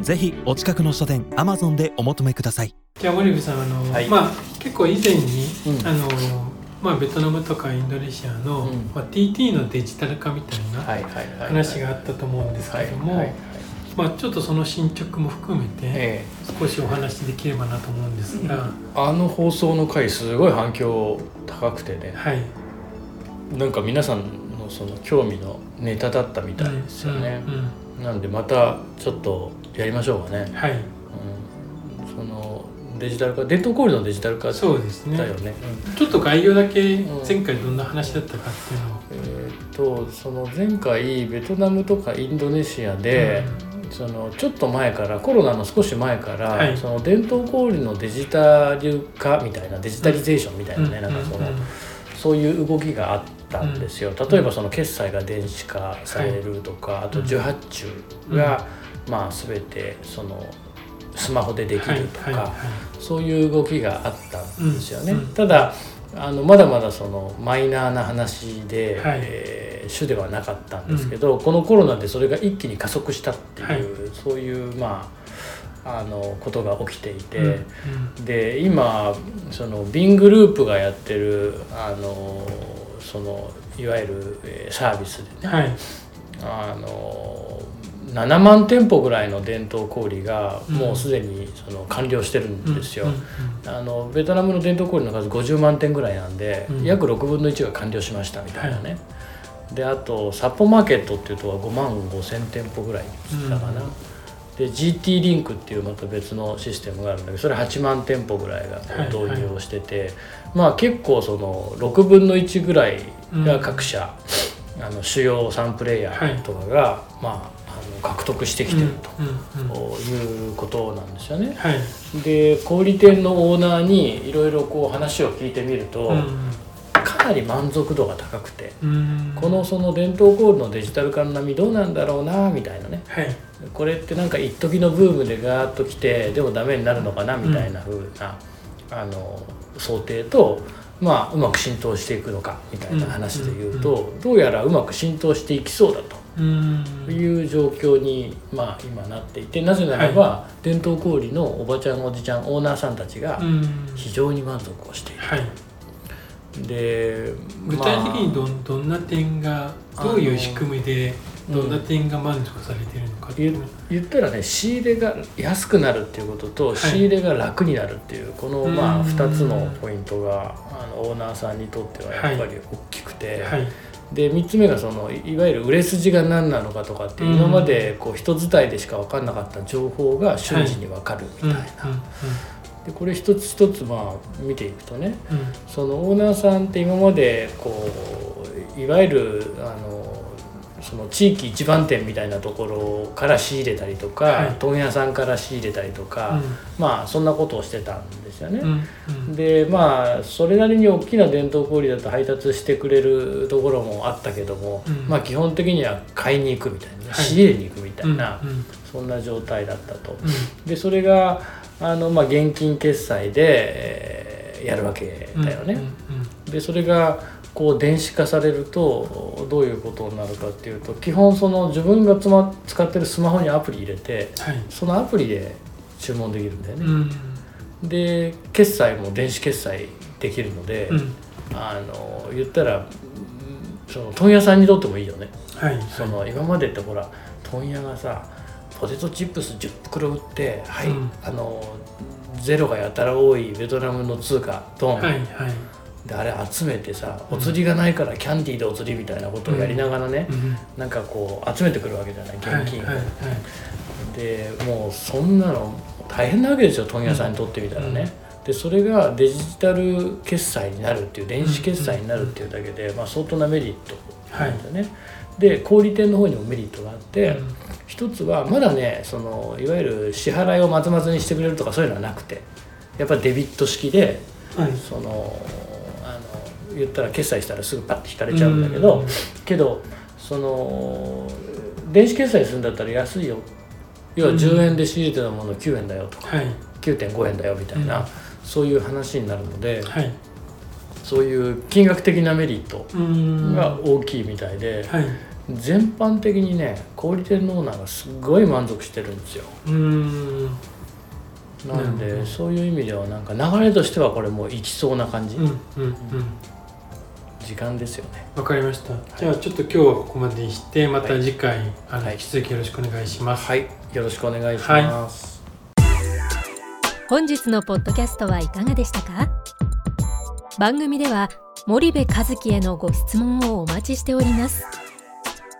ぜひお近くの書店 Amazon でお求めください。じゃあ森部さんあの、はい。まあ結構以前に、うん。あのまあベトナムとかインドネシアの、うん。まあ、TT のデジタル化みたいな話があったと思うんですけども、まあちょっとその進捗も含めてえ少しお話しできればなと思うんですが、えあの放送の回すごい反響高くてね。はい。なんか皆さんのその興味のネタだったみたいですよね。うん、うんなんでまたちょっとやりましょうかね、はい。うん、そのデジタル化伝統小売のデジタル化そうですね。だよねちょっと概要だけうん。前回どんな話だったかっていうのを、えー、とその前回ベトナムとかインドネシアで、そのちょっと前からコロナの少し前から、はい。その伝統小売のデジタル化みたいなデジタリゼーションみたいなね、なんかその、うん。うん。そういう動きがあったんですよ、例えばその決済が電子化されるとか、あと受発注が、まあ全てそのスマホでできるとか、はいはいはい。そういう動きがあったんですよね。うんうん。ただあのまだまだそのマイナーな話で、はい。えー主ではなかったんですけど、このコロナでそれが一気に加速したっていう、そういうまああのことが起きていて、うんうん。で今そのビングループがやってるあのそのいわゆるえーサービスでね、はい。あの7万店舗ぐらいの伝統小売がうん。もうすでにその完了してるんですよ。あのベトナムの伝統小売の数50万店ぐらいなんで、うん。約6分の1が完了しましたみたいなね、であとサッポマーケットっていうとこは5万5千店舗ぐらいだかな、うんで GT リンクっていうまた別のシステムがあるんだけどそれ8万店舗ぐらいが導入をしてて、まあ結構その6分の1ぐらいが各社、あの主要3プレイヤーとかが、まあ、あの獲得してきてると。うんうんうん。いうことなんですよね。はい。で小売店のオーナーにいろいろこう話を聞いてみると、うんかなり満足度が高くて、うん。このその伝統コールのデジタル化の波どうなんだろうなみたいなね。はい。これってなんか一時のブームでガーッと来てでもダメになるのかなみたいな風な、あの想定と、まあ、うまく浸透していくのかみたいな話で言うと、どうやらうまく浸透していきそうだと。うん。いう状況に、まあ、今なっていてなぜならば、伝統小売のおばちゃんおじちゃんオーナーさんたちがうん。非常に満足をしている。はいで具体的にまどんどんな点がどういう仕組みでどんな点が満足されているのかっていうのあ言ったらね仕入れが安くなるっていうことと、い。仕入れが楽になるっていうこの、まあ、うん。2つのポイントがあのオーナーさんにとってはやっぱり大きくて。はい。で3つ目がそのいいわゆる売れ筋が何なのかとかって今までこう人伝いでしか分かんなかった情報が瞬時に分かるみたいな、でこれ一つ一つまあ見ていくとねうん。うんそのオーナーさんって今までこういわゆるあのその地域一番店みたいなところから仕入れたりとか、はい問屋さんから仕入れたりとか、まあそんなことをしてたんですよね。うんうん。でまあそれなりに大きな伝統小売だと配達してくれるところもあったけども、うんまあ基本的には買いに行くみたいな、はい仕入れに行くみたいな、うんうん。そんな状態だったと。うん。でそれがあの、まあ、現金決済で、えーやるわけだよね。うんうんでそれがこう電子化されるとどういうことになるかっていうと基本その自分がつ、ま、使ってるスマホにアプリ入れてはいそのアプリで注文できるんだよね。うんで決済も電子決済できるので、うんあの言ったらうんその問屋さんにとってもいいよね。はいその今までってほら問屋がさポテトチップス10袋売ってはい、うん。あのゼロがやたら多いベトナムの通貨ドン、はいはい。であれ集めてさお釣りがないからキャンディーでお釣りみたいなことをやりながらね、うん。なんかこう集めてくるわけじゃない現金を、はいはい。でもうそんなの大変なわけですよ問屋さんにとってみたらね、でそれがデジタル決済になるっていう電子決済になるっていうだけで、まあ、相当なメリットなんですよね、で小売店の方にもメリットがあって、一つはまだねそのいわゆる支払いをまずまずにしてくれるとかそういうのはなくてやっぱりデビット式ではい。そのあの言ったら決済したらすぐパッて引かれちゃうんだけど、うん。けどその電子決済するんだったら安いよ。要はうん。10円で仕入れてたもの9円だよとかはい。9.5円だよみたいな、うん。そういう話になるのではい。そういう金額的なメリットが大きいみたいで、はい全般的にね小売店のオーナーがすごい満足してるんですよ。うーん。なんでそういう意味ではなんか流れとしてはこれもういきそうな感じ、うんうんうん時間ですよね。わかりました、じゃあちょっと今日はここまでにしてまた次回、あのはい。引き続きよろしくお願いします、はい、よろしくお願いします。本日のポッドキャストはいかがでしたか？番組では森部和樹へのご質問をお待ちしております